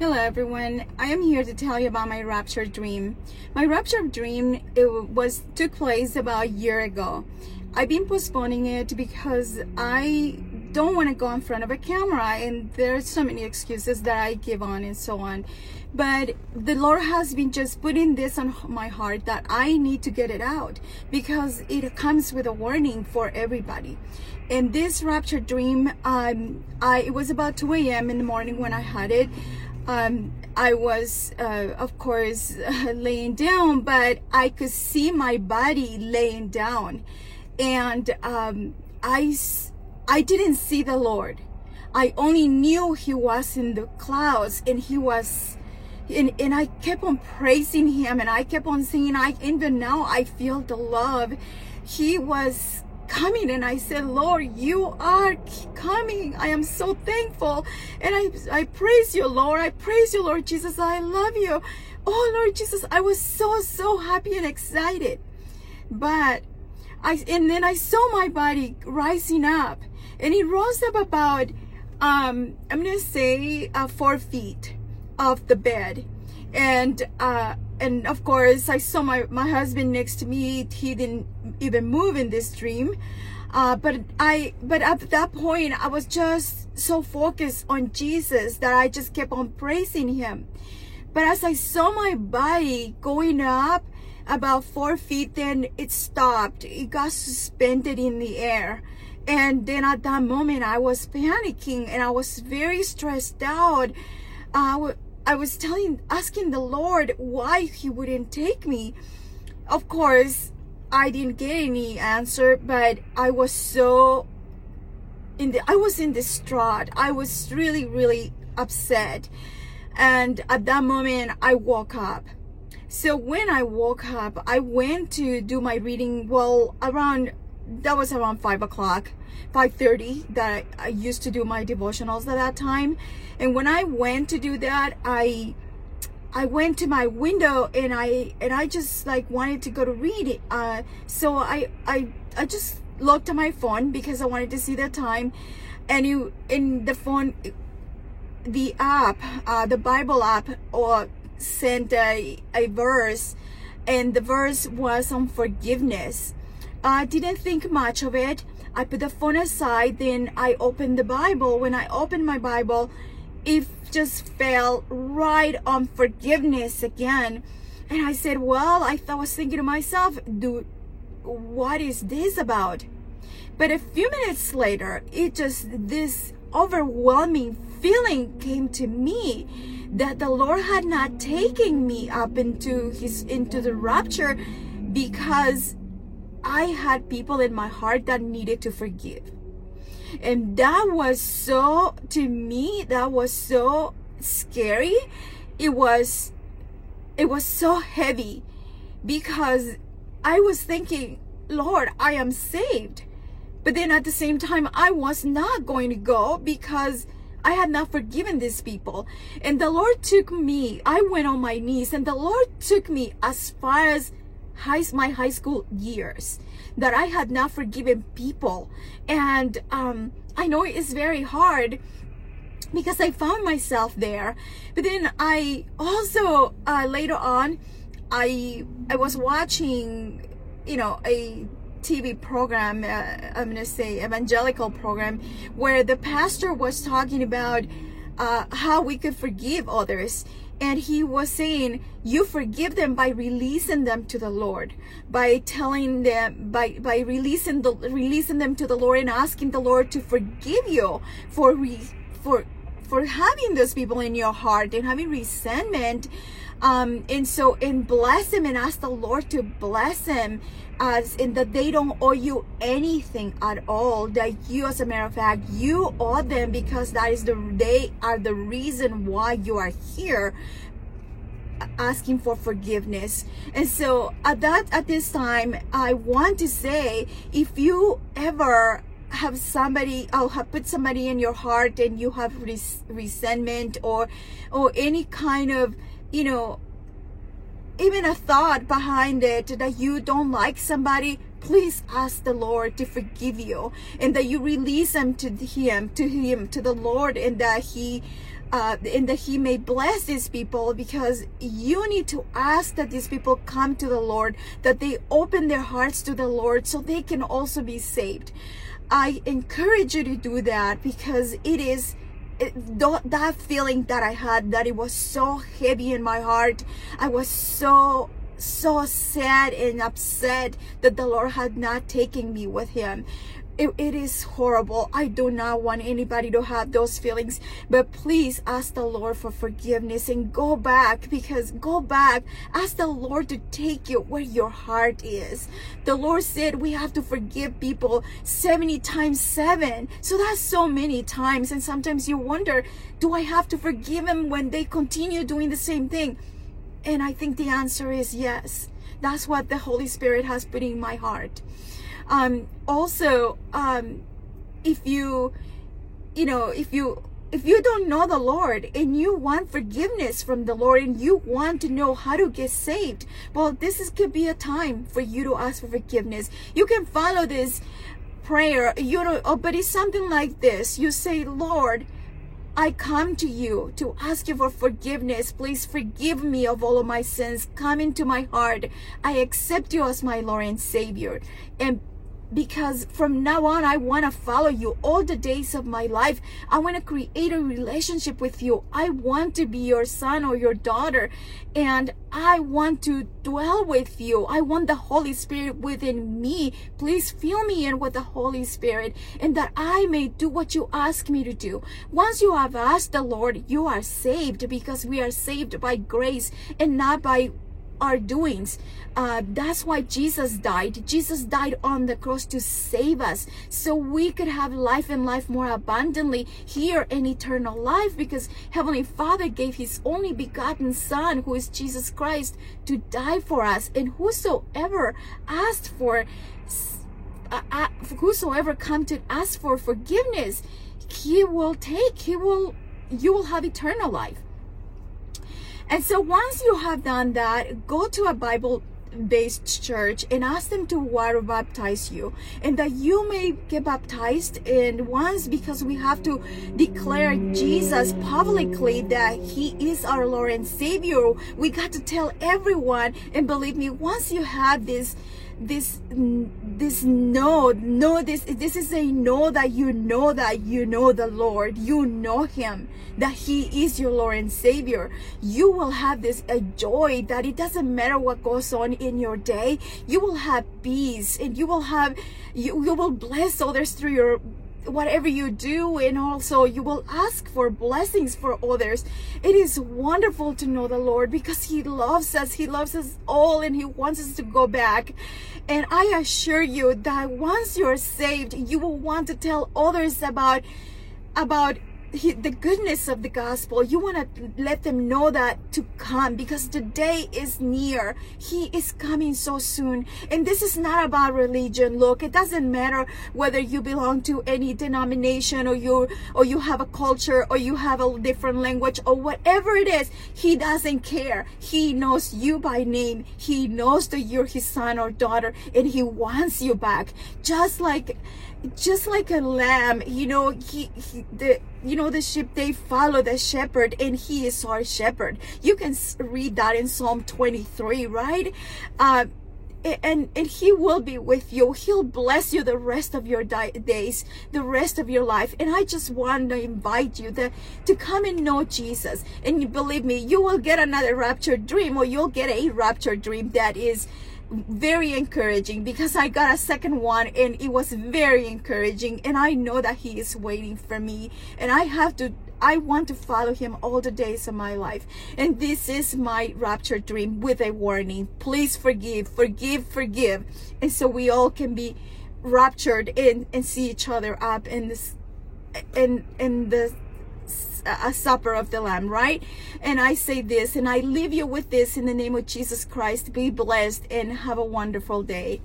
Hello everyone. I am here to tell you about my rapture dream. My rapture dream it was took place about a year ago. I've been postponing it because I don't want to go in front of a camera and there's so many excuses that I give on and so on. But the Lord has been just putting this on my heart that I need to get it out because it comes with a warning for everybody. In this rapture dream, um, I it was about 2 a.m. in the morning when I had it um, I was, uh, of course, laying down, but I could see my body laying down. And um, I, I didn't see the Lord. I only knew He was in the clouds and He was. And, and I kept on praising him and I kept on singing. I even now I feel the love. He was coming and I said, Lord, you are coming. I am so thankful. And I, I praise you, Lord. I praise you, Lord Jesus. I love you. Oh, Lord Jesus, I was so, so happy and excited. But I, and then I saw my body rising up and it rose up about, um, I'm going to say uh, four feet off the bed. And, uh, and of course I saw my, my husband next to me. He didn't even move in this dream. Uh, but I, but at that point, I was just so focused on Jesus that I just kept on praising him. But as I saw my body going up about four feet, then it stopped. It got suspended in the air. And then at that moment, I was panicking and I was very stressed out. Uh, I was telling, asking the Lord why He wouldn't take me. Of course, I didn't get any answer, but I was so in the, I was in distraught. I was really, really upset. And at that moment, I woke up. So when I woke up, I went to do my reading. Well, around that was around five o'clock 5.30 that I, I used to do my devotionals at that time. And when I went to do that I I went to my window and I and I just like wanted to go to read it. Uh, so I I I just looked at my phone because I wanted to see the time. And you in the phone the app uh, the Bible app or sent a, a verse. And the verse was on forgiveness I didn't think much of it. I put the phone aside, then I opened the Bible. When I opened my Bible, it just fell right on forgiveness again. And I said, Well, I, I was thinking to myself, dude, what is this about? But a few minutes later, it just, this overwhelming feeling came to me that the Lord had not taken me up into his, into the rapture because I had people in my heart that needed to forgive. And that was so, to me, that was so scary. It was, it was so heavy because I was thinking, Lord, I am saved. But then at the same time, I was not going to go because I had not forgiven these people. And the Lord took me, I went on my knees, and the Lord took me as far as high, my high school years that I had not forgiven people. And um, I know it's very hard because I found myself there. But then I also uh, later on, I I was watching, you know, a TV program, uh, I'm gonna say evangelical program, where the pastor was talking about uh, how we could forgive others and he was saying you forgive them by releasing them to the lord. By telling them by by releasing the releasing them to the lord and asking the lord to forgive you for re, for for having those people in your heart. And having resentment um and so and bless them and ask the lord to bless them as in that they don't owe you anything at all that you as a matter of fact you owe them because that is the they are the reason why you are here asking for forgiveness. And so at that at this time i want to say if you ever have somebody or have put somebody in your heart and you have res- resentment or or any kind of you know even a thought behind it that you don't like somebody, please ask the Lord to forgive you and that you release them to Him, to Him, to the Lord, and that He uh, and that he may bless these people because you need to ask that these people come to the Lord, that they open their hearts to the Lord so they can also be saved. I encourage you to do that because it is that feeling that I had that it was so heavy in my heart. I was so so sad and upset that the Lord had not taken me with him it, it is horrible. I do not want anybody to have those feelings. But please ask the Lord for forgiveness and go back because go back. Ask the Lord to take you where your heart is. The Lord said we have to forgive people 70 times 7. So that's so many times. And sometimes you wonder, do I have to forgive them when they continue doing the same thing? And I think the answer is yes. That's what the Holy Spirit has put in my heart. Um, also, um, if you, you know, if you if you don't know the Lord and you want forgiveness from the Lord and you want to know how to get saved, well, this is, could be a time for you to ask for forgiveness. You can follow this prayer, you know, oh, but it's something like this. You say, Lord, I come to you to ask you for forgiveness. Please forgive me of all of my sins. Come into my heart. I accept you as my Lord and Savior. And because from now on I want to follow you all the days of my life. I want to create a relationship with you. I want to be your son or your daughter and I want to dwell with you. I want the Holy Spirit within me. Please fill me in with the Holy Spirit and that I may do what you ask me to do. Once you have asked the Lord, you are saved because we are saved by grace and not by our doings. Uh, that's why Jesus died. Jesus died on the cross to save us so we could have life and life more abundantly here in eternal life because Heavenly Father gave His only begotten Son, who is Jesus Christ, to die for us. And whosoever asked for, uh, uh, whosoever come to ask for forgiveness, He will take, He will, you will have eternal life. And so once you have done that, go to a Bible based church and ask them to water baptize you. And that you may get baptized and once because we have to declare Jesus publicly that he is our Lord and Savior we got to tell everyone. And believe me once you have this this this know know this this is a know that you know that you know the lord. You know him that he is your lord and savior. You will have this a joy that it doesn't matter what goes on in your day. You will have peace and you will have you, you will bless others through your whatever you do and also you will ask for blessings for others. It is wonderful to know the lord because he loves us. He loves us all and he wants us to go back. And i assure you that once you're saved you will want to tell others about about the goodness of the gospel. You want to let them know that to come because the day is near. He is coming so soon. And this is not about religion. Look, it doesn't matter whether you belong to any denomination or you or you have a culture or you have a different language or whatever it is. He doesn't care. He knows you by name. He knows that you're his son or daughter and he wants you back. Just like just like a lamb, you know, he, he the you know the sheep they follow the shepherd and he is our shepherd. You can read that in Psalm 23, right? Uh, and and he will be with you he'll bless you the rest of your di- days the rest of your life and i just want to invite you to, to come and know jesus and believe me you will get another rapture dream or you'll get a rapture dream that is very encouraging because I got a second one and it was very encouraging and I know that he is waiting for me and I have to I want to follow him all the days of my life. And this is my rapture dream with a warning. Please forgive, forgive, forgive. And so we all can be raptured in and see each other up in this in in the a supper of the lamb right? And i say this and i leave you with this in the name of jesus christ. Be blessed and have a wonderful day